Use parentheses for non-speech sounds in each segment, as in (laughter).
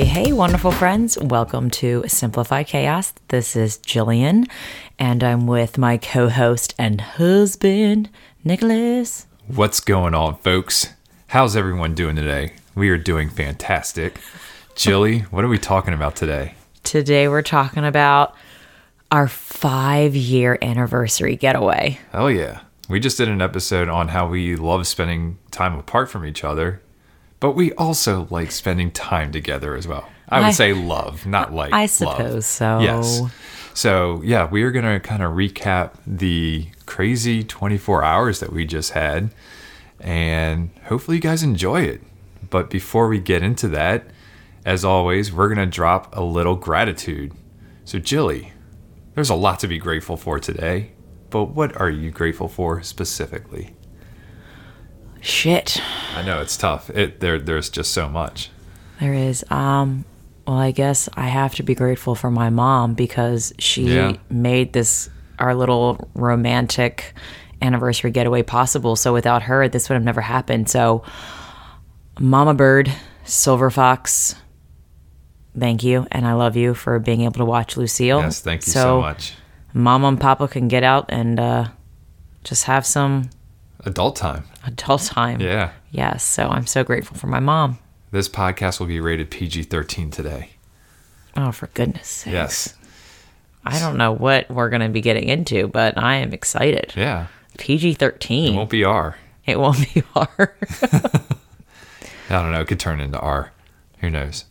Hey, hey, wonderful friends. Welcome to Simplify Chaos. This is Jillian, and I'm with my co host and husband, Nicholas. What's going on, folks? How's everyone doing today? We are doing fantastic. Jilly, what are we talking about today? Today, we're talking about our five year anniversary getaway. Oh, yeah. We just did an episode on how we love spending time apart from each other, but we also like spending time together as well. I would I- say love, not like I love. suppose so. Yes. So, yeah, we are going to kind of recap the crazy 24 hours that we just had, and hopefully you guys enjoy it. But before we get into that, as always, we're going to drop a little gratitude. So, Jilly, there's a lot to be grateful for today, but what are you grateful for specifically? Shit. I know it's tough. It there there's just so much. There is. Um, well, I guess I have to be grateful for my mom because she Yeah. made this our little romantic anniversary getaway possible. So without her, this would have never happened. So, Mama Bird, Silver Fox, thank you, and I love you for being able to watch Lucille. Yes, thank you so, much. Mama and Papa can get out and uh, just have some Adult time. adult time. Yeah. Yes. So I'm so grateful for my mom. This podcast will be rated PG-13 today. Oh, for goodness sakes. Yes. I don't know what we're going to be getting into, but I am excited. Yeah. PG 13. It 13. won't be R. It won't be (laughs) R. (laughs) I don't know. It could turn into R. Who knows?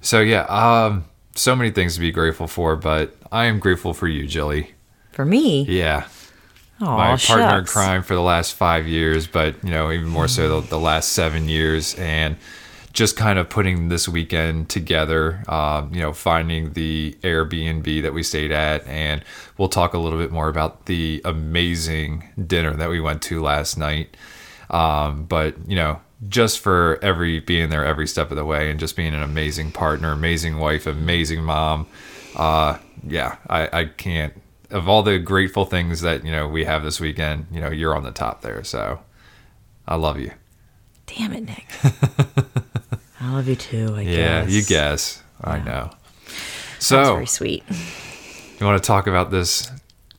So yeah, um, so many things to be grateful for, but I am grateful for you, Jilly. For me, Yeah, oh, my partner in crime for the last five years, but you know, even more so the, the last seven years, and just kind of putting this weekend together. Um, you know, finding the Airbnb that we stayed at, and we'll talk a little bit more about the amazing dinner that we went to last night. Um, but you know, just for every being there every step of the way, and just being an amazing partner, amazing wife, amazing mom. Uh, yeah, I, I can't. Of all the grateful things that you know we have this weekend, you know, you're on the top there. So, I love you. Damn it, Nick. (laughs) I love you too, I Yeah, guess. you guess. I know. That's So, very sweet. you want to talk about this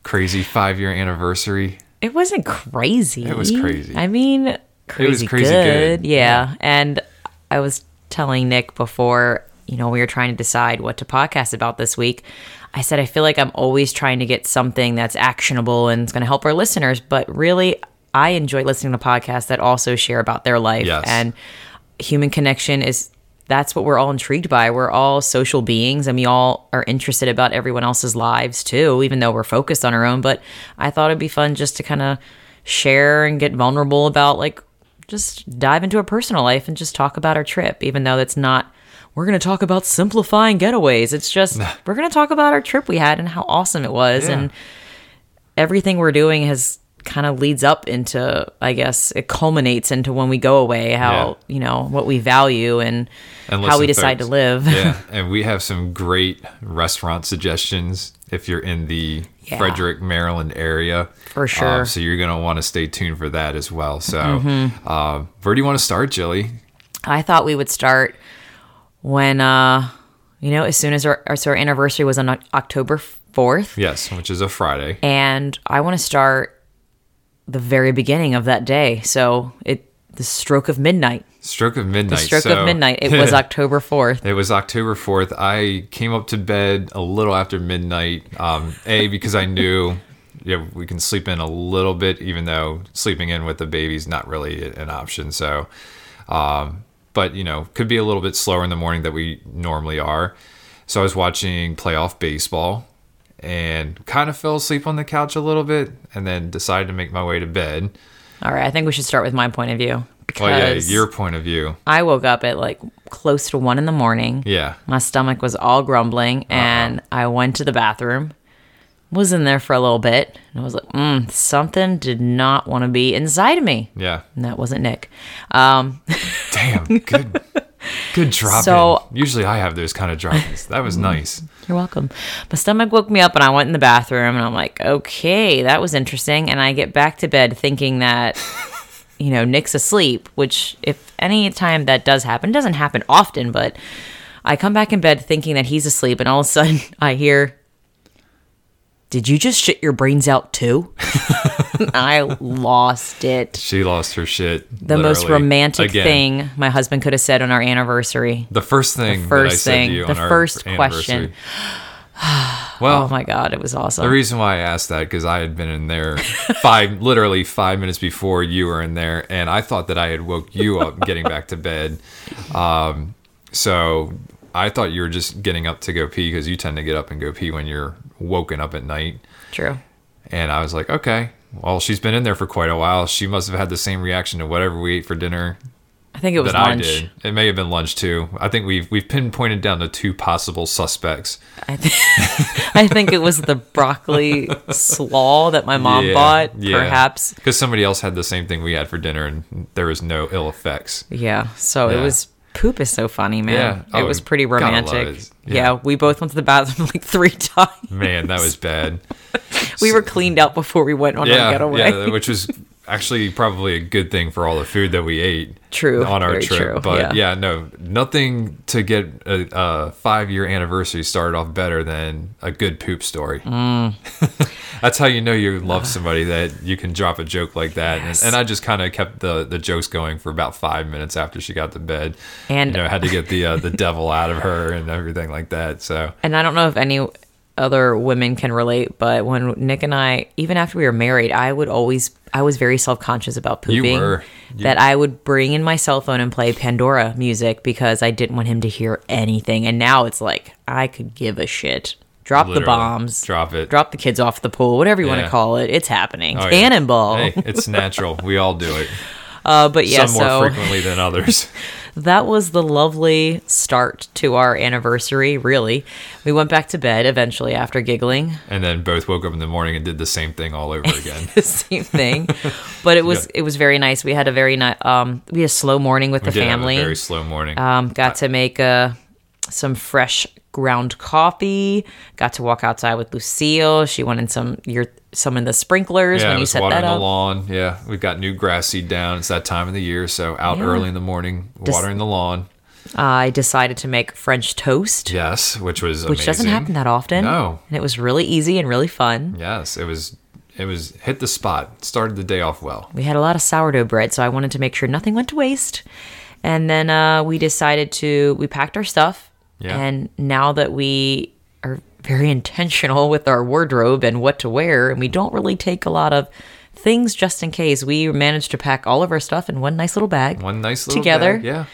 crazy five year anniversary? It wasn't crazy. It was crazy. I mean, crazy, It was crazy good. good. Yeah. And I was telling Nick before, you know, we were trying to decide what to podcast about this week. I said, I feel like I'm always trying to get something that's actionable and it's going to help our listeners. But really, I enjoy listening to podcasts that also share about their life. Yes. And human connection is that's what we're all intrigued by. We're all social beings and we all are interested about everyone else's lives too, even though we're focused on our own. But I thought it'd be fun just to kind of share and get vulnerable about like just dive into a personal life and just talk about our trip, even though that's not we're going to talk about simplifying getaways. It's just we're going to talk about our trip we had and how awesome it was Yeah. and everything we're doing has kind of leads up into i guess it culminates into when we go away how Yeah. you know what we value and, And how we decide folks, to live yeah, (laughs) and we have some great restaurant suggestions if you're in the Yeah. Frederick, Maryland area. For sure. Mm-hmm. Um, so you're gonna want to stay tuned for that as well. So, uh, where do you want to start, Jilly? i thought we would start when uh you know as soon as our, our, so our anniversary was on october 4th Yes, which is a Friday. and i want to start the very beginning of that day so it the stroke of midnight Stroke of midnight. the stroke so- of midnight it was (laughs) october 4th It was October 4th. I came up to bed a little after midnight. Um, a, because I knew yeah, we can sleep in a little bit, even though sleeping in with the baby's not really an option. So, um, but, you know, could be a little bit slower in the morning that we normally are. So I was watching playoff baseball and kind of fell asleep on the couch a little bit and then decided to make my way to bed. all right i think we should start with my point of view Well, yeah, your point of view. I woke up at like close to one in the morning. Yeah. My stomach was all grumbling, uh-huh. and I went to the bathroom. Was in there for a little bit, and I was like, mm, something did not want to be inside of me. Yeah. And that wasn't Nick. Um, (laughs) Damn. Good. Good drop So- in. Usually I have those kind of drop-ins. That was nice. You're welcome. My stomach woke me up and I went in the bathroom and I'm like, okay, that was interesting. And I get back to bed thinking that, (laughs) you know, Nick's asleep, which if any time that does happen, doesn't happen often, but I come back in bed thinking that he's asleep and all of a sudden (laughs) I hear, did you just shit your brains out too? (laughs) I lost it. She lost her shit. The most romantic Again, thing my husband could have said on our anniversary. The first thing that I first said to thing, the our first question. (sighs) Well, Oh my God, it was awesome. The reason why I asked that because I had been in there (laughs) five, literally five minutes before you were in there, and I thought that I had woke you up getting back to bed. (laughs) Um, so I thought you were just getting up to go pee because you tend to get up and go pee when you're woken up at night. True. And I was like, okay, well, she's been in there for quite a while. She must have had the same reaction to whatever we ate for dinner I think it was that lunch. I did. It may have been lunch too. I think we've we've pinpointed down to two possible suspects. I, th- (laughs) I think it was the broccoli slaw that my mom Yeah, bought, yeah. perhaps. Because somebody else had the same thing we had for dinner, and there was no ill effects. Yeah. So Yeah. it was poop is so funny, man. Yeah. It Oh, was pretty romantic. Yeah. Yeah. We both went to the bathroom (laughs) like three times. Man, that was bad. We were cleaned out before we went on our getaway. yeah, which was actually probably a good thing for all the food that we ate. True, on our trip. true, But yeah. yeah. no, nothing to get a, a five-year anniversary started off better than a good poop story. Mm. (laughs) That's how you know you love somebody that you can drop a joke like that. Yes. And, and I just kind of kept the the jokes going for about five minutes after she got to bed. And- you know, had to get the uh, the devil out of her and everything like that. So and I don't know if any other women can relate, but when Nick and I, even after we were married, I would always, I was very self conscious about You pooping. were. You- that I would bring in my cell phone and play Pandora music because I didn't want him to hear anything. And now it's like, I could give a shit. Drop the bombs. Drop it. Drop the kids off the pool, whatever you want to call it. It's happening. Oh, yeah. Cannonball. Hey, it's natural. We all do it. (laughs) Uh, but yeah, Some more so frequently than others. (laughs) that was the lovely start to our anniversary, really. We went back to bed eventually after giggling. and then both woke up in the morning and did the same thing all over (laughs) again. the same thing. But it was it was very nice. We had a very nice um we had a slow morning with We the a family. very slow morning. um got to make uh some fresh ground coffee. Got to walk outside with Lucille. She went in some your some in the sprinklers yeah, when you set watering that the up. lawn. Yeah, we've got new grass seed down. It's that time of the year, so out Yeah. early in the morning, watering the lawn. I decided to make French toast, Yes, which was which doesn't happen that often. No. And it was really easy and really fun. Yes, it was. It was hit the spot. Started the day off well. We had a lot of sourdough bread, so I wanted to make sure nothing went to waste. And then uh, we decided to we packed our stuff. Yeah. And now that we are very (laughs) intentional with our wardrobe and what to wear, and we don't really take a lot of things just in case, we managed to pack all of our stuff in one nice little bag. One nice little Together. bag, Yeah,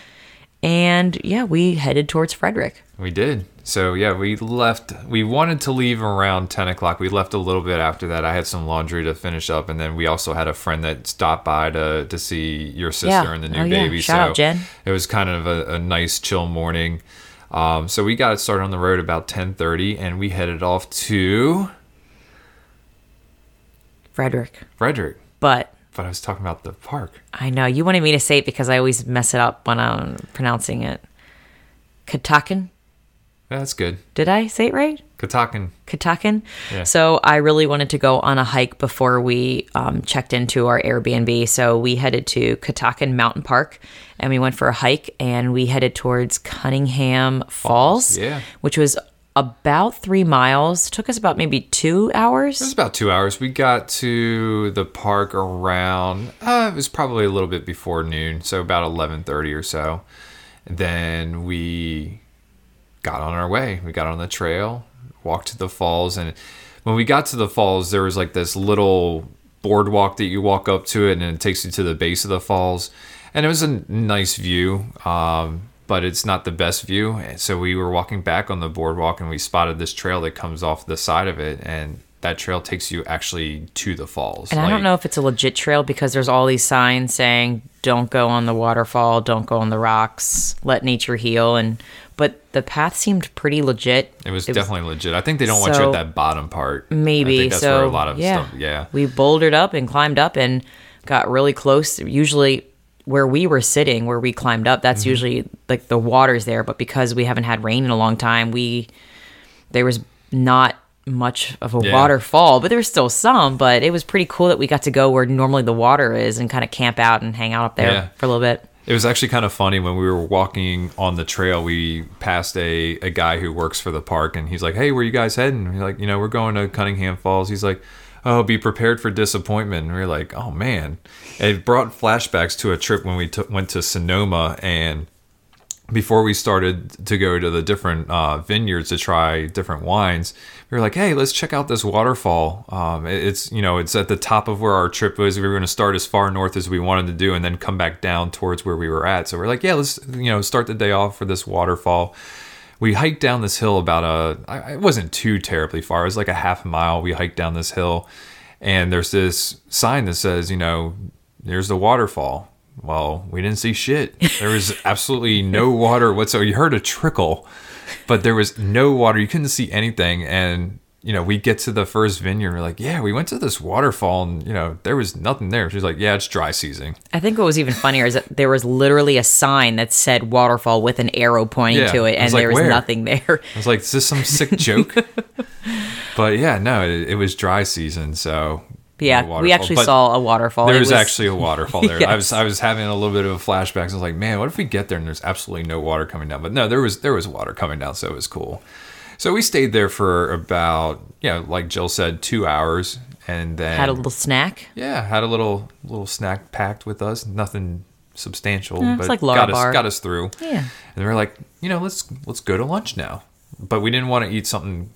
And yeah, we headed towards Frederick. we did. So yeah, we left. We wanted to leave around ten o'clock. We left a little bit after that. I had some laundry to finish up, and then we also had a friend that stopped by to to see your sister Yeah. and the new Oh, yeah. baby. Shout so out, Jen. it was kind of a, a nice chill morning. Um, so we got it started on the road about ten thirty, and we headed off to Frederick. Frederick. But But I was talking about the park. I know you wanted me to say it because I always mess it up when I'm pronouncing it. Catoctin? Yeah, that's good. Did I say it right? Catoctin. Catoctin. Yeah. So I really wanted to go on a hike before we um, checked into our Airbnb. So we headed to Catoctin Mountain Park and we went for a hike and we headed towards Cunningham Falls, yeah. which was about three miles. Took us about maybe two hours. It was about two hours. We got to the park around. Uh, it was probably a little bit before noon, so about eleven thirty or so. Then we got on our way. We got on the trail, walked to the falls, and when we got to the falls, there was like this little boardwalk that you walk up to it, and it takes you to the base of the falls, and it was a nice view. Um, but it's not the best view. So we were walking back on the boardwalk, and we spotted this trail that comes off the side of it, and that trail takes you actually to the falls. And I don't know if it's a legit trail because there's all these signs saying don't go on the waterfall, don't go on the rocks, let nature heal and but the path seemed pretty legit. It was definitely legit. I think they don't want you at that bottom part. Maybe that's so. where a lot of yeah. stuff. Yeah. we bouldered up and climbed up and got really close. Usually, where we were sitting, where we climbed up, Mm-hmm. that's usually like the water's there. But because we haven't had rain in a long time, we there was not much of a Yeah. waterfall, but there was still some. But it was pretty cool that we got to go where normally the water is and kind of camp out and hang out up there Yeah. for a little bit. It was actually kind of funny when we were walking on the trail. We passed a, a guy who works for the park, and he's like, "Hey, where you guys heading?" We're like, "You know, we're going to Cunningham Falls." He's like, "Oh, be prepared for disappointment." And we are like, "Oh man!" It brought flashbacks to a trip when we took went to Sonoma, and before we started to go to the different uh, vineyards to try different wines, we were like, "Hey, let's check out this waterfall." Um, it's you know it's at the top of where our trip was. We were going to start as far north as we wanted to do, and then come back down towards where we were at. So we're like, "Yeah, let's you know start the day off for this waterfall." We hiked down this hill about a. It wasn't too terribly far. It was like a half mile. We hiked down this hill, and there's this sign that says, you know, there's the waterfall. Well, we didn't see shit. There was absolutely no water whatsoever. You heard a trickle, but there was no water. You couldn't see anything. And, you know, we get to the first vineyard. And we're like, yeah, we went to this waterfall and, you know, there was nothing there. She's like, yeah, it's dry season. I think what was even funnier is that there was literally a sign that said waterfall with an arrow pointing Yeah, to it, I was and like, there was where? nothing there. I was like, is this some sick joke? (laughs) but yeah, no, it, it was dry season. So, yeah, we actually But- saw a waterfall. There It was, actually a waterfall there. (laughs) I was I was having a little bit of a flashback. I was like, man, what if we get there and there's absolutely no water coming down? But no, there was there was water coming down, so it was cool. So we stayed there for about yeah, like Jill said, two hours, and then had a little snack. yeah, had a little little snack packed with us. Nothing substantial, it's but like got us got us through. Yeah. And we were like, you know, let's let's go to lunch now. But we didn't want to eat something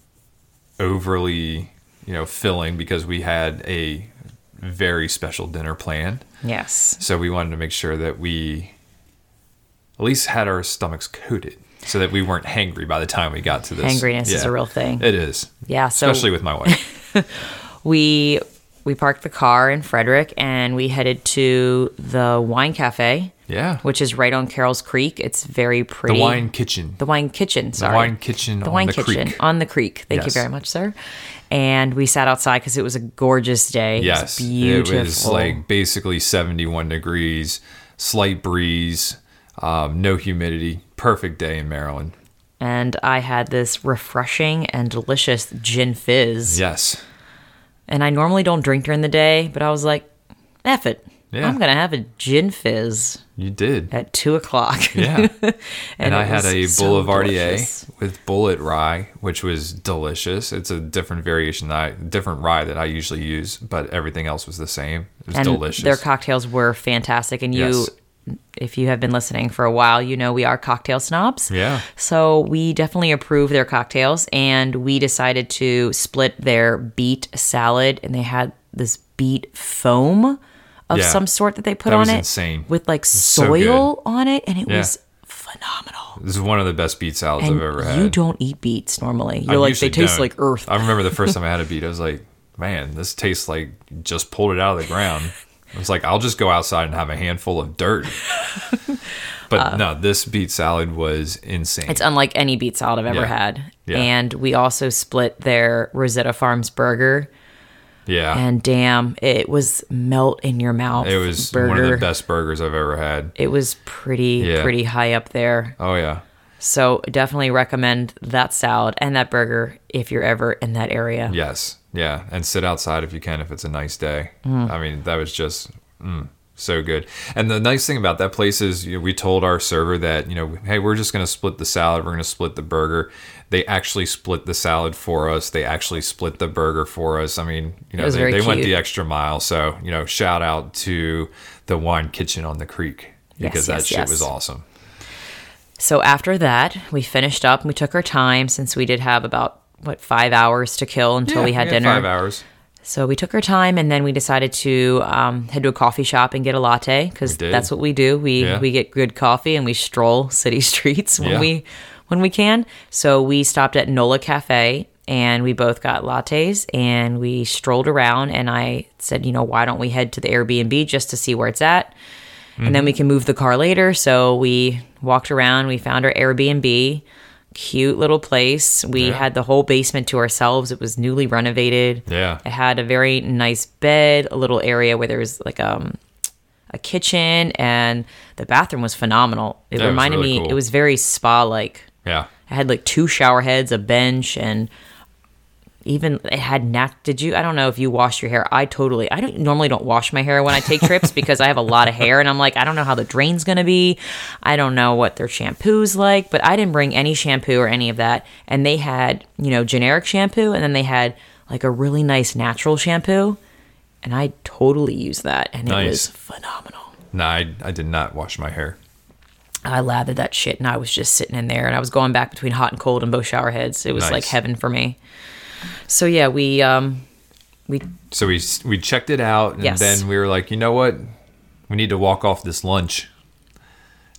overly, you know, filling because we had a very special dinner planned. Yes. So we wanted to make sure that we at least had our stomachs coated so that we weren't hangry by the time we got to this. Hangriness is a real thing. It is. Yeah, so- especially with my wife. (laughs) we we parked the car in Frederick and we headed to the wine cafe, Yeah. which is right on Carroll's Creek. It's very pretty. The wine kitchen. the wine kitchen. Sorry, The wine kitchen The on wine the kitchen creek. on the creek. Thank you very much, sir. And we sat outside because it was a gorgeous day. Yes, it was beautiful. it was like basically 71 degrees, slight breeze, um, no humidity. Perfect day in Maryland. and I had this refreshing and delicious gin fizz. Yes. And I normally don't drink during the day, but I was like, F it. Yeah. I'm gonna have a gin fizz You did. at two o'clock. Yeah. (laughs) and, I had a so Boulevardier delicious. with Bulleit rye, which was delicious. It's a different variation, that I, different rye that I usually use, but everything else was the same. It was and delicious. their cocktails were fantastic. And you, Yes. If you have been listening for a while, you know we are cocktail snobs. Yeah. So we definitely approve their cocktails, and we decided to split their beet salad, and they had this beet foam of Yeah. some sort that they put That on it insane. with like so soil on it, and it Yeah. was phenomenal. this is one of the best beet salads And I've ever had. you don't eat beets normally. I You're like they taste don't. like earth. I remember the first time I had a beet, I was like, man, this tastes like just pulled it out of the ground. (laughs) I was like, I'll just go outside and have a handful of dirt. (laughs) But no, this beet salad was insane. Uh, It's unlike any beet salad I've ever Yeah. had. Yeah. And we also split their Rosetta Farms burger. yeah. And damn, it was melt in your mouth. it was burger. one of the best burgers I've ever had. It was pretty, Yeah. pretty high up there. Oh yeah. So definitely recommend that salad and that burger if you're ever in that area. Yes. Yeah. And sit outside if you can if it's a nice day. Mm. I mean, that was just mm, so good. And the nice thing about that place is you know, we told our server that, you know, hey, we're just going to split the salad. We're going to split the burger. They actually split the salad for us. They actually split the burger for us. I mean, you know, they, they went the extra mile. So, you know, shout out to the wine kitchen on the creek because Yes, that yes, shit yes. was awesome. So after that, we finished up and we took our time since we did have about what five hours to kill until Yeah, we had we dinner. Five hours. So we took our time and then we decided to um, head to a coffee shop and get a latte because did. that's what we do. We Yeah. we get good coffee and we stroll (laughs) city streets when Yeah. we when we can. So we stopped at Nola Cafe and we both got lattes and we strolled around and I said, you know, why don't we head to the Airbnb just to see where it's at? And then we can move the car later. So we walked around, we found our Airbnb, cute little place. We Yeah. had the whole basement to ourselves. It was newly renovated. Yeah. It had a very nice bed, a little area where there was like um a kitchen and the bathroom was phenomenal. It reminded really me cool. it was very spa like. Yeah. It had like two shower heads, a bench, and even it had nat. Did you? I don't know if you wash your hair. I totally. I don't normally don't wash my hair when I take trips (laughs) because I have a lot of hair, and I'm like, I don't know how the drain's gonna be. I don't know what their shampoo's like, but I didn't bring any shampoo or any of that. And they had, you know, generic shampoo, and then they had like a really nice natural shampoo, and I totally used that, and it was phenomenal. No, I, I did not wash my hair. I lathered that shit and I was just sitting in there and I was going back between hot and cold in both shower heads. It was like heaven for me. So yeah, we um we So we we checked it out, and Yes. then we were like, you know what, we need to walk off this lunch.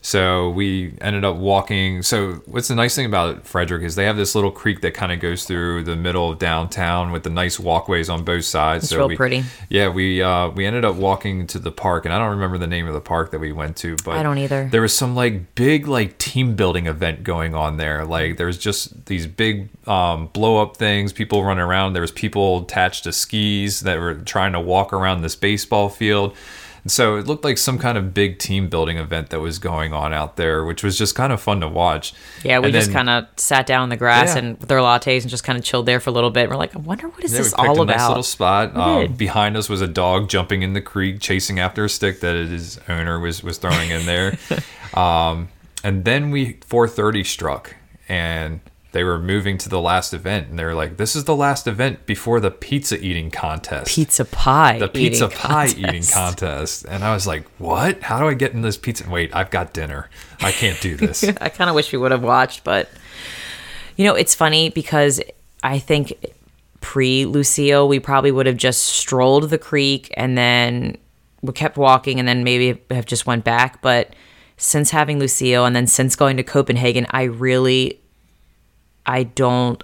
So we ended up walking. So what's the nice thing about Frederick is they have this little creek that kind of goes through the middle of downtown with the nice walkways on both sides. It's so real we, pretty. Yeah, we uh, we ended up walking to the park, and I don't remember the name of the park that we went to, but I don't either. There was some like big like team building event going on there. Like there's just these big um, blow up things, people running around. There was people attached to skis that were trying to walk around this baseball field. So it looked like some kind of big team building event that was going on out there, which was just kind of fun to watch. yeah, we And just kind of sat down in the grass Yeah. and with our lattes and just kind of chilled there for a little bit. We're like, I wonder what is Yeah, this all a nice little spot. Um, behind us was a dog jumping in the creek, chasing after a stick that his owner was was throwing in there. (laughs) um, and then we 4:30 struck, and they were moving to the last event, and they were like, "This is the last event before the pizza eating contest." Pizza pie. the pizza pie contest. eating contest, and I was like, "What? How do I get in this pizza? Wait, I've got dinner. I can't do this." (laughs) I kind of wish we would have watched, but you know, it's funny because I think pre Lucille, we probably would have just strolled the creek and then we kept walking and then maybe have just went back. But since having Lucille and then since going to Copenhagen, I really, I don't,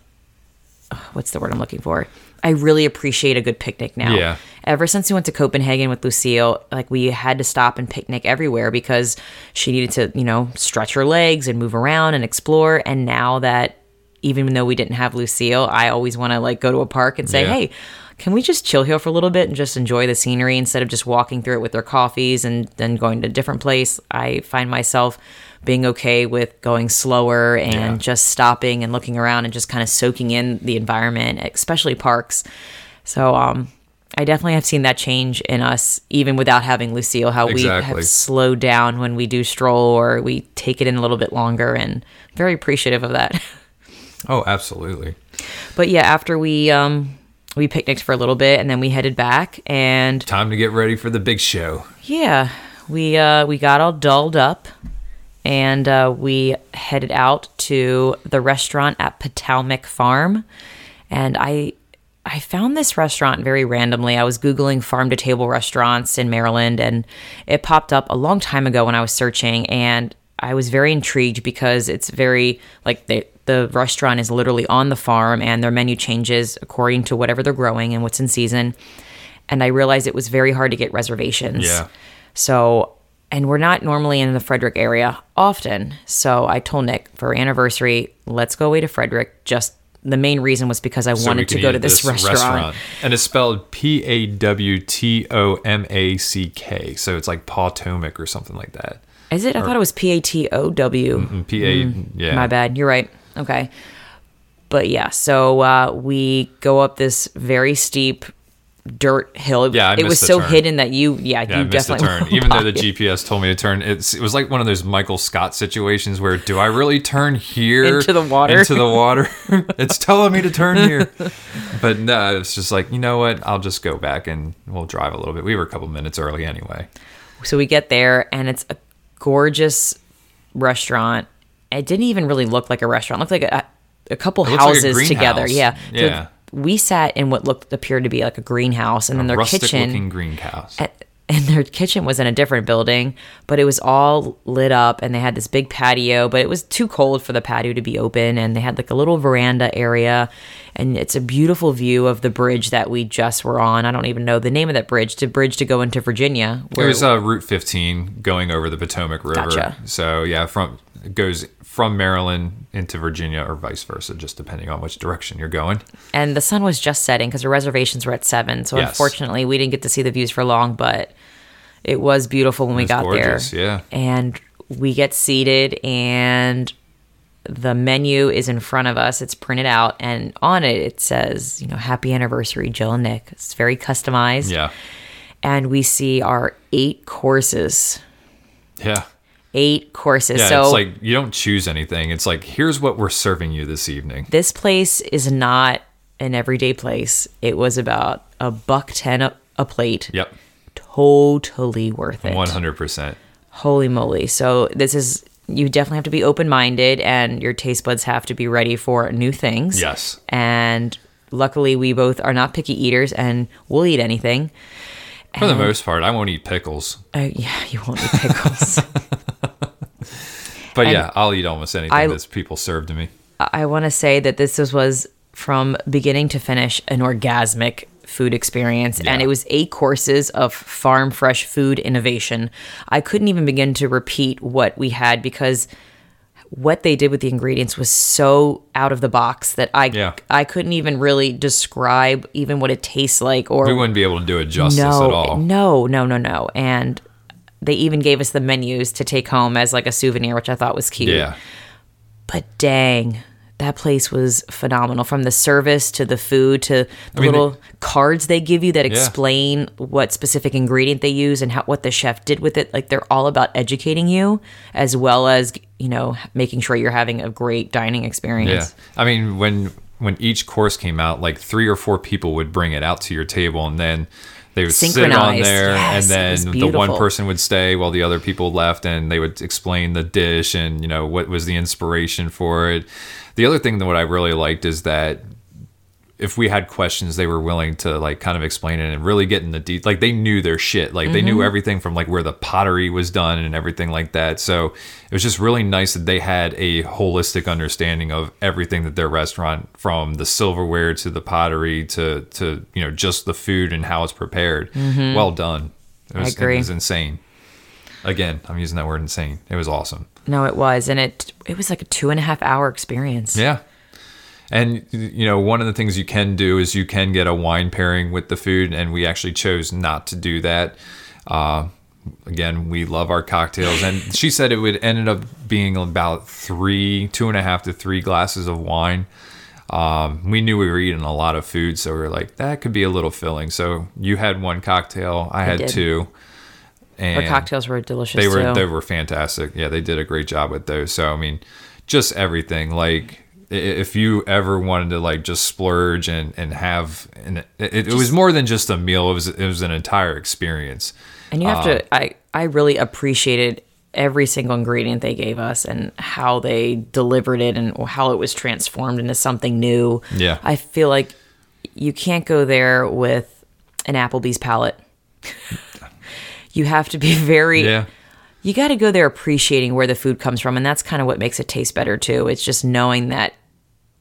(sighs) what's the word I'm looking for? I really appreciate a good picnic now. Yeah. Ever since we went to Copenhagen with Lucille, like we had to stop and picnic everywhere because she needed to, you know, stretch her legs and move around and explore. And now that even though we didn't have Lucille, I always want to like go to a park and say, Yeah. hey, can we just chill here for a little bit and just enjoy the scenery instead of just walking through it with their coffees and then going to a different place? I find myself being okay with going slower and Yeah. just stopping and looking around and just kind of soaking in the environment, especially parks. So, um, I definitely have seen that change in us, even without having Lucille. How we have slowed down when we do stroll or we take it in a little bit longer, and very appreciative of that. (laughs) oh, absolutely. But yeah, after we um we picnicked for a little bit and then we headed back and Time to get ready for the big show. yeah, we uh we got all dolled up and uh, we headed out to the restaurant at Patowmack Farm and I I found this restaurant very randomly. I was googling farm to table restaurants in Maryland and it popped up a long time ago when I was searching and I was very intrigued because it's very like the the restaurant is literally on the farm and their menu changes according to whatever they're growing and what's in season. And I realized it was very hard to get reservations. Yeah. So, and we're not normally in the Frederick area often. So I told Nick for our anniversary, let's go away to Frederick. Just the main reason was because I So wanted to go to at this, restaurant. And it's spelled P A W T O M A C K. So it's like Potomac or something like that. Is it? I thought it was P A T O W. P A, yeah. My bad. You're right. Okay. But yeah, so uh, we go up this very steep dirt hill. Yeah, I it was so turn. hidden that you, yeah, Yeah, I you definitely turn. (laughs) Even though the. GPS told me to turn, it's it was like one of those Michael Scott situations where do I really turn here Into the water? Into the water. (laughs) (laughs) it's telling me to turn here. But no, it's just like, you know what? I'll just go back and we'll drive a little bit. We were a couple minutes early anyway. So we get there, and it's a gorgeous restaurant. It didn't even really look like a restaurant. It looked like a, a couple It looks like a houses together. greenhouse. Yeah. So Yeah. We sat in what looked appeared to be like a greenhouse, and then their rustic kitchen. looking greenhouse. uh, and their kitchen was in a different building, but it was all lit up and they had this big patio, but it was too cold for the patio to be open and they had like a little veranda area and it's a beautiful view of the bridge that we just were on. I don't even know the name of that bridge, the bridge to go into Virginia. It was uh, Route 15 going over the Potomac River. Gotcha. So yeah, from goes from Maryland into Virginia or vice versa, just depending on which direction you're going. and the sun was just setting because our reservations were at seven. So Yes. unfortunately, we didn't get to see the views for long, but it was beautiful when we was got gorgeous, there. yeah. and we get seated, and the menu is in front of us. It's printed out, and on it it says, you know, "Happy Anniversary, Jill and Nick." It's very customized, Yeah. and we see our eight courses. Yeah. Eight courses. Yeah. so it's like you don't choose anything. It's like, here's what we're serving you this evening. this place is not an everyday place. It was about a buck ten a, a plate. Yep. Totally worth it. 100%. Holy moly! So this is you definitely have to be open minded, and your taste buds have to be ready for new things. Yes. And luckily, we both are not picky eaters, and we'll eat anything. For the most part, I won't eat pickles. Oh yeah, you won't eat pickles. (laughs) But And yeah, I'll eat almost anything I- that people serve to me. I want to say that this was, was from beginning to finish an orgasmic food experience and it was eight courses of farm fresh food innovation. I couldn't even begin to repeat what we had because what they did with the ingredients was so out of the box that I Yeah. I couldn't even really describe even what it tastes like or We wouldn't be able to do it justice no, at all. No, no, no, no. And they even gave us the menus to take home as like a souvenir, which I thought was cute. Yeah. But dang, that place was phenomenal. From the service to the food to the mean, little cards they give you that explain what specific ingredient they use and how what the chef did with it. Like they're all about educating you as well as you know making sure you're having a great dining experience Yeah. I mean, when when each course came out, like three or four people would bring it out to your table, and then they would sit on there, Yes, and then the one person would stay while the other people left, and they would explain the dish and you know what was the inspiration for it. The other thing that what I really liked is that if we had questions, they were willing to like kind of explain it and really get in the deep. Like they knew their shit. Like they Mm-hmm. knew everything from like where the pottery was done and everything like that. So it was just really nice that they had a holistic understanding of everything that their restaurant, from the silverware to the pottery to to you know just the food and how it's prepared. Well done. It was, Mm-hmm. agree. It was insane. Again, I'm using that word insane. It was awesome. No, it was, and it it was like a two and a half hour experience. Yeah. And you know, one of the things you can do is you can get a wine pairing with the food, and we actually chose not to do that. Uh, again, we love our cocktails, and (laughs) she said it would ended up being about three, two and a half to three glasses of wine. Um, we knew we were eating a lot of food, so we were like, that could be a little filling. So you had one cocktail, I had did. two, and Our cocktails were delicious they were too. they were fantastic. Yeah, they did a great job with those. So I mean, just everything. Like if you ever wanted to like just splurge and and have and it, it, was more than just a meal. It was it was an entire experience. And you have Uh, to I I really appreciated every single ingredient they gave us and how they delivered it and how it was transformed into something new. Yeah. I feel like you can't go there with an Applebee's palate. You have to be (laughs) very Yeah. you got to go there appreciating where the food comes from and that's kind of what makes it taste better too it's just knowing that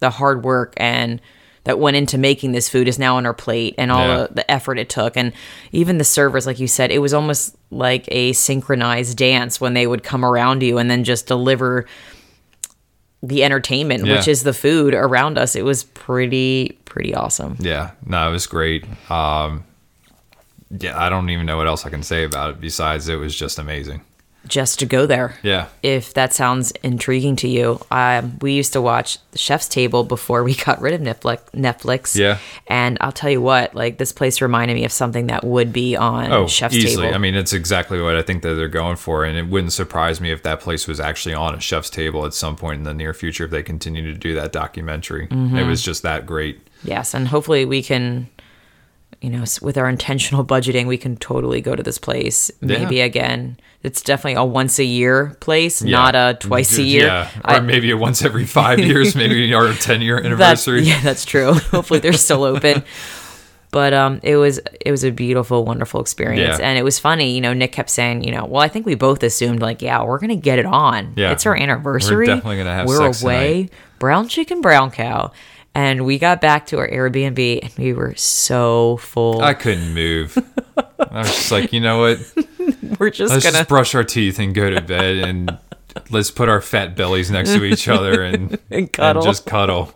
the hard work and that went into making this food is now on our plate and all Yeah. the, the effort it took and even the servers like you said it was almost like a synchronized dance when they would come around you and then just deliver the entertainment Yeah. which is the food around us it was pretty pretty awesome Yeah, no, it was great. Um, yeah, I don't even know what else I can say about it besides it was just amazing. just to go there Yeah. if that sounds intriguing to you. Um, we used to watch The Chef's Table before we (laughs) got rid of Netflix. Netflix. Yeah. And I'll tell you what, like this place reminded me of something that would be on Oh, Chef's easily. Table. I mean, it's exactly what I think that they're going for, and it wouldn't surprise me if that place was actually on a chef's table at some point in the near future if they continue to do that documentary. Mm-hmm. It was just that great. yes, and hopefully we can, you know, with our intentional budgeting, we can totally go to this place maybe Yeah. again. It's definitely a once a year place, Yeah. not a twice a year. Yeah, or I- maybe a once every five (laughs) years, maybe our ten year That's, anniversary. yeah, that's true. (laughs) Hopefully they're still open. But um, it was it was a beautiful, wonderful experience, Yeah. and it was funny. You know, Nick kept saying, you know, well, I think we both assumed like, yeah, we're gonna get it on. Yeah. it's our anniversary. definitely gonna have We're sex away. Brown chicken, brown cow, and we got back to our Airbnb, and we were so full. I couldn't move. I was just like, you know what? (laughs) we're just Let's gonna just brush our teeth and go to bed and let's put our fat bellies next to each other (laughs) and, And cuddle. just cuddle.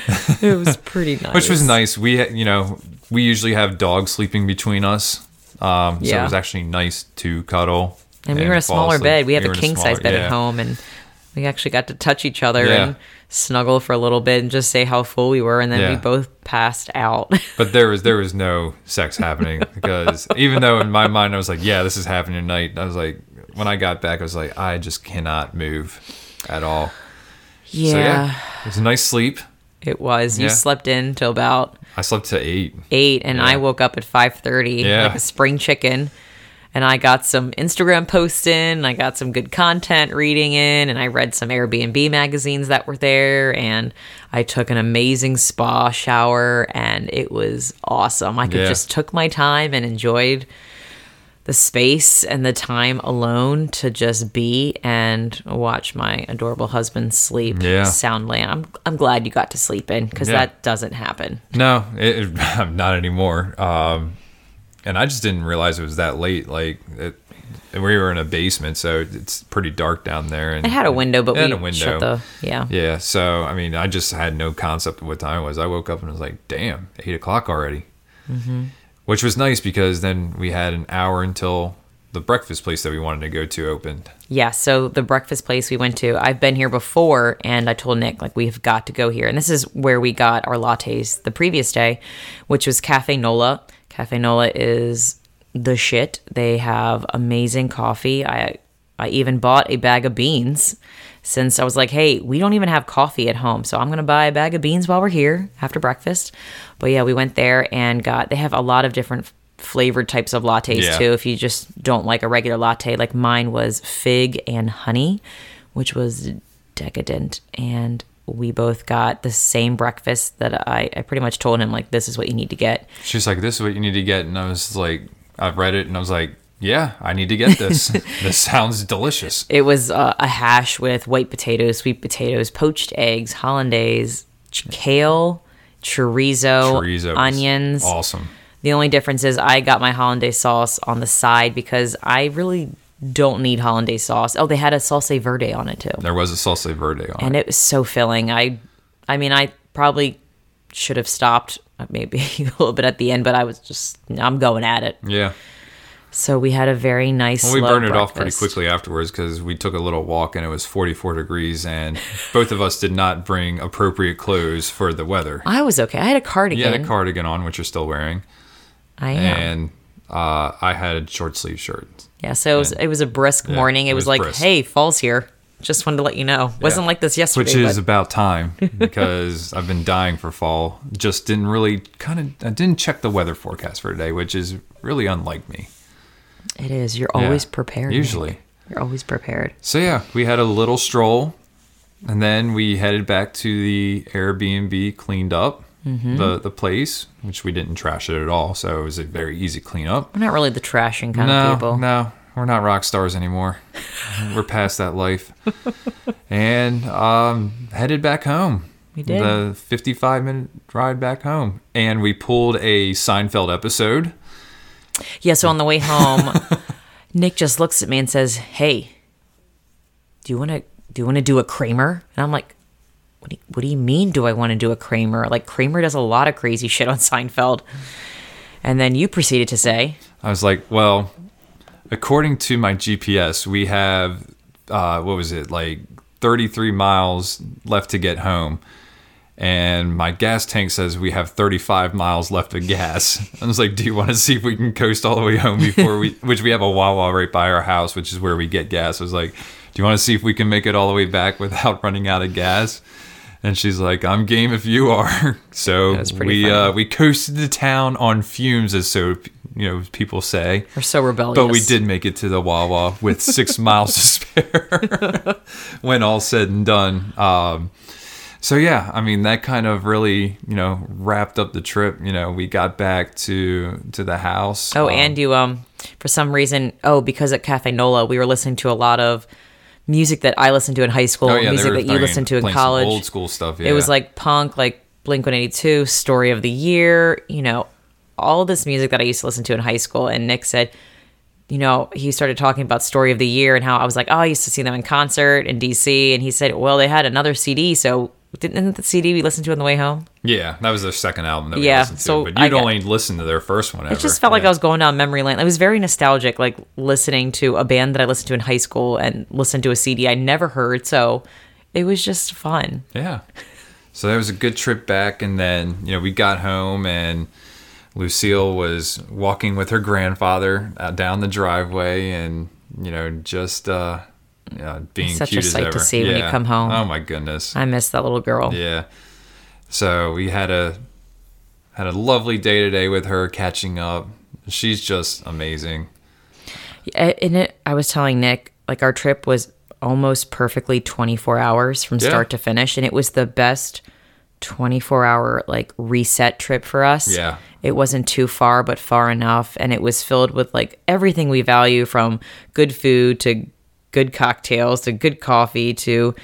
(laughs) it was pretty nice. Which was nice. We, you know, we usually have dogs sleeping between us. Um, so it was actually nice to cuddle. And we were in a smaller asleep. bed. We have were a king size bed yeah. at home, and we actually got to touch each other Yeah. and snuggle for a little bit and just say how full we were, and then we both passed out. (laughs) But there was there was no sex happening because even though in my mind I was like, yeah, this is happening tonight. I was like, when I got back, I was like, I just cannot move at all. yeah, So yeah, it was a nice sleep. it was. You Yeah. slept in till about I slept to eight. eight, and I woke up at five thirty, Yeah. like a spring chicken. And I got some Instagram posts in, I got some good content reading in, and I read some Airbnb magazines that were there, and I took an amazing spa shower, and it was awesome. I could Yeah. just took my time and enjoyed the space and the time alone to just be and watch my adorable husband sleep Yeah. soundly. I'm I'm glad you got to sleep in because Yeah. that doesn't happen. No, it, it, (laughs) not anymore. Um, and I just didn't realize it was that late. Like it, we were in a basement, so it's pretty dark down there. And It had a window, but we had a window. shut the yeah. Yeah, so I mean, I just had no concept of what time it was. I woke up and was like, "Damn, eight o'clock already," mm-hmm. which was nice because then we had an hour until the breakfast place that we wanted to go to opened. Yeah, so the breakfast place we went to, I've been here before, and I told Nick, like, we've got to go here. And this is where we got our lattes the previous day, which was Cafe Nola. Cafe Nola is the shit. They have amazing coffee. I I even bought a bag of beans since I was like, hey, we don't even have coffee at home. So I'm going to buy a bag of beans while we're here after breakfast. But yeah, we went there and got, they have a lot of different flavored types of lattes Yeah. too. If you just don't like a regular latte, like mine was fig and honey, which was decadent. And we both got the same breakfast that I, I pretty much told him, like, this is what you need to get. She's like, "This is what you need to get," and I was like, I've read it," and I was like, "Yeah, I need to get this. (laughs) this sounds delicious." It was uh, a hash with white potatoes, sweet potatoes, poached eggs, hollandaise, ch- kale, chorizo, Chorizo onions. awesome. The only difference is I got my hollandaise sauce on the side because I really don't need hollandaise sauce. Oh, they had a salsa verde on it too. There was a salsa verde on and it. And it was so filling. I, I mean, I probably should have stopped uh, maybe (laughs) a little bit at the end, but I was just I'm going at it. Yeah. So we had a very nice. Well, we burned it off pretty quickly afterwards because we took a little walk and it was 44 degrees, and (laughs) both of us did not bring appropriate clothes for the weather. I was okay. I had a cardigan. You had a cardigan on, which you're still wearing, I am. and uh, I had short sleeve shirts. Yeah. So it was it was a brisk morning. It, it was, was like, brisk. hey, fall's here. Just wanted to let you know. Wasn't like this yesterday. Which is but about time (laughs) because I've been dying for fall. Just didn't really kind of I didn't check the weather forecast for today, which is really unlike me. it is. You're Yeah, always prepared. Nick. Usually. you're always prepared. So yeah, we had a little stroll, and then we headed back to the Airbnb, cleaned up Mm-hmm. the the place, which we didn't trash it at all. So it was a very easy cleanup. We're not really the trashing kind no, of people. no, we're not rock stars anymore. (laughs) we're past that life, and um, headed back home. We did. the 55 minute ride back home, and we pulled a Seinfeld episode. Yeah, so on the way home, Nick just looks at me and says, "Hey, do you want to do you want to do a Kramer?" And I'm like, "What do you, what do you mean? Do I want to do a Kramer? Like Kramer does a lot of crazy shit on Seinfeld." And then you proceeded to say, I was like, well, according to my GPS, we have, uh, what was it, like 33 miles left to get home. And my gas tank says we have 35 miles left of gas. (laughs) I was like, do you want to see if we can coast all the way home before we, (laughs) which we have a Wawa right by our house, which is where we get gas. I was like, do you want to see if we can make it all the way back without running out of gas? And she's like, I'm game if you are. (laughs) So we, funny. uh, we coasted the town on fumes, as so, you know, people say. "We're so rebellious." But we did make it to the Wawa with six (laughs) miles to spare (laughs) when all said and done. Um, so yeah, I mean that kind of really you know wrapped up the trip. You know, we got back to to the house. Oh, um, and you um for some reason oh because at Cafe Nola we were listening to a lot of music that I listened to in high school, oh, yeah, music that you listened to in college. old school stuff. Yeah. It was like punk, like Blink 182, Story of the Year, you know, all this music that I used to listen to in high school. And Nick said, you know, he started talking about Story of the Year and how I was like, oh, I used to see them in concert in DC. And he said, well, they had another CD. So didn't the CD we listened to on the way home? yeah, that was their second album that we Yeah, listened to. so but you'd got- only listened to their first one. Ever. It just felt like. I was going down memory lane. It was very nostalgic, like listening to a band that I listened to in high school and listened to a CD I never heard. So it was just fun. Yeah. So that was a good trip back, and then you know we got home, and Lucille was walking with her grandfather uh, down the driveway, and you know just uh, know, being such a sight to see when you come home. Oh my goodness. I miss that little girl. Yeah. So we had a had a lovely day today with her, catching up. She's just amazing. in it i was telling nick like our trip was almost perfectly 24 hours from Yeah. start to finish and it was the best 24 hour like reset trip for us Yeah. it wasn't too far but far enough and it was filled with like everything we value from good food to good cocktails to good coffee to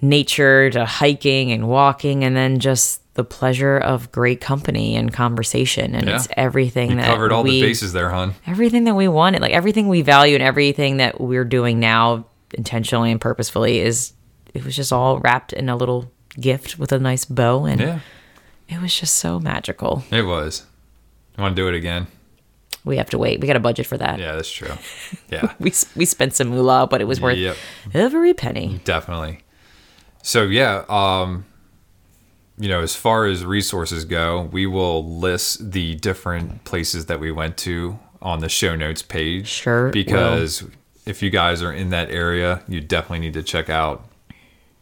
nature to hiking and walking and then just the pleasure of great company and conversation and Yeah. it's everything You that covered all we the bases there, hon. everything that we wanted, like everything we value and everything that we're doing now intentionally and purposefully is it was just all wrapped in a little gift with a nice bow and Yeah, it was just so magical. it was. You want to do it again? We have to wait. We got a budget for that. Yeah, that's true. (laughs) Yeah. We we spent some moolah, but it was worth Yep. every penny. Definitely. So yeah, um, you know, as far as resources go, we will list the different places that we went to on the show notes page. Sure will. Because if you guys are in that area, you definitely need to check out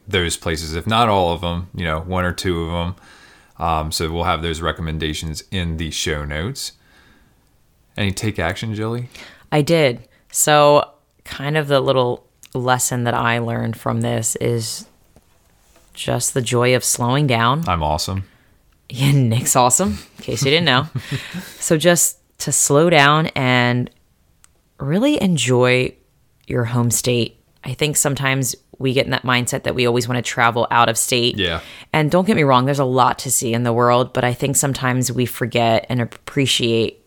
those places. If not all of them, you know, one or two of them. Um, so we'll have those recommendations in the show notes. Any take action, Jilly? I did. So, kind of the little lesson that I learned from this is just the joy of slowing down. I'm awesome. (laughs) Yeah, Nick's awesome, in case you didn't know. (laughs) so just to slow down and really enjoy your home state. I think sometimes we get in that mindset that we always want to travel out of state. Yeah. And don't get me wrong, there's a lot to see in the world, but I think sometimes we forget and appreciate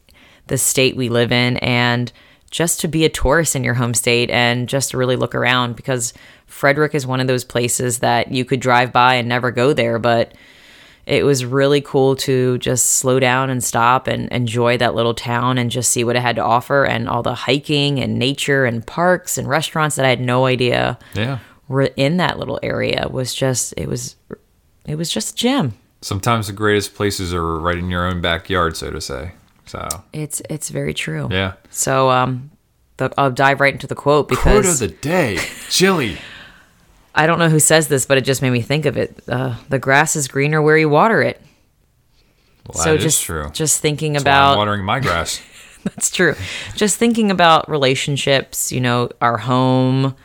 the state we live in and just to be a tourist in your home state and just to really look around because Frederick is one of those places that you could drive by and never go there, but it was really cool to just slow down and stop and enjoy that little town and just see what it had to offer and all the hiking and nature and parks and restaurants that I had no idea Yeah. were in that little area was just it was it was just a gem. Sometimes the greatest places are right in your own backyard, so to say. So, It's it's very true. yeah. So um the, I'll dive right into the quote Quote because of the day, Jilly. I don't know who says this, but it just made me think of it. Uh, the grass is greener where you water it. Well, so that is just true. just thinking That's about watering my grass. (laughs) That's true. Just thinking about relationships, you know, our home,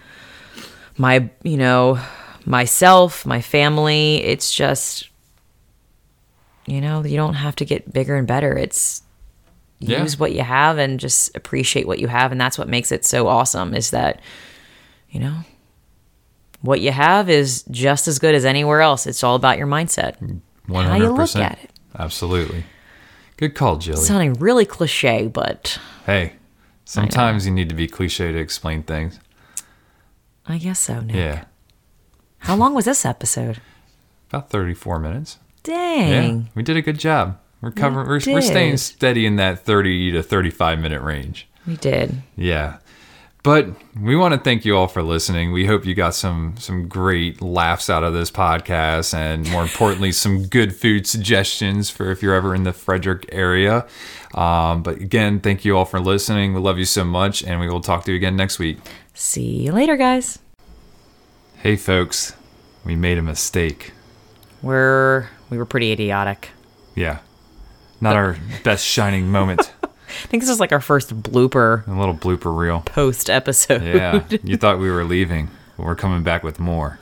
my, you know, myself, my family. It's just, you know, you don't have to get bigger and better. It's Yeah. use what you have and just appreciate what you have. And that's what makes it so awesome is that, you know, what you have is just as good as anywhere else. It's all about your mindset. One How you look at it. Absolutely. Good call, Jilly. Sounding really cliche, but hey, sometimes you need to be cliche to explain things. I guess so, Nick. Yeah. How long was this episode? About thirty-four minutes. Dang. Yeah, we did a good job. We're covering. We're, we're staying steady in that thirty to thirty-five minute range. We did. Yeah. But we want to thank you all for listening. We hope you got some some great laughs out of this podcast and more importantly (laughs) some good food suggestions for if you're ever in the Frederick area. Um, but again, thank you all for listening. We love you so much and we will talk to you again next week. See you later, guys. Hey folks, we made a mistake. We're we were pretty idiotic. Yeah. Not our best shining moment. (laughs) I think this is like our first blooper A little blooper reel. post episode. Yeah. You thought we were leaving, but we're coming back with more.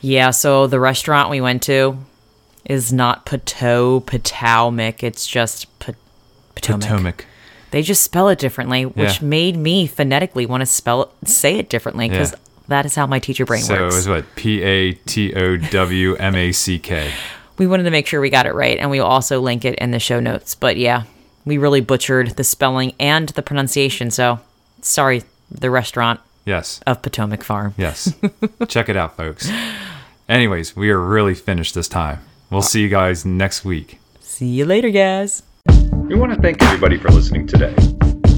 Yeah, so the restaurant we went to is not Pato Potomac. It's just Pot- Potomac. Potomac. They just spell it differently, which Yeah. made me phonetically want to spell it, say it differently because Yeah. that is how my teacher brain works. So it was what P A T O W M A C K. we wanted to make sure we got it right, and we will also link it in the show notes. But yeah, we really butchered the spelling and the pronunciation. So sorry, the restaurant Yes. of Patowmack Farm. Yes. (laughs) Check it out, folks. Anyways, we are really finished this time. We'll see you guys next week. See you later, guys. We want to thank everybody for listening today.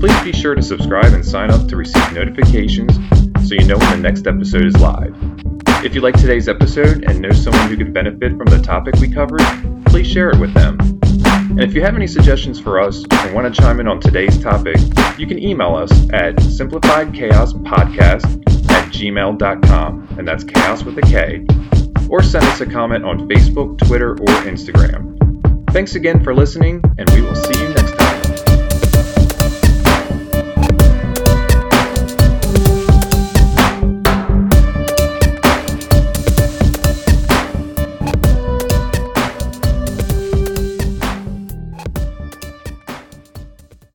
Please be sure to subscribe and sign up to receive notifications so you know when the next episode is live. If you like today's episode and know someone who could benefit from the topic we covered, please share it with them. And if you have any suggestions for us or want to chime in on today's topic, you can email us at simplifiedchaospodcast at gmail.com, and that's chaos with a K, or send us a comment on Facebook, Twitter, or Instagram. Thanks again for listening, and we will see you next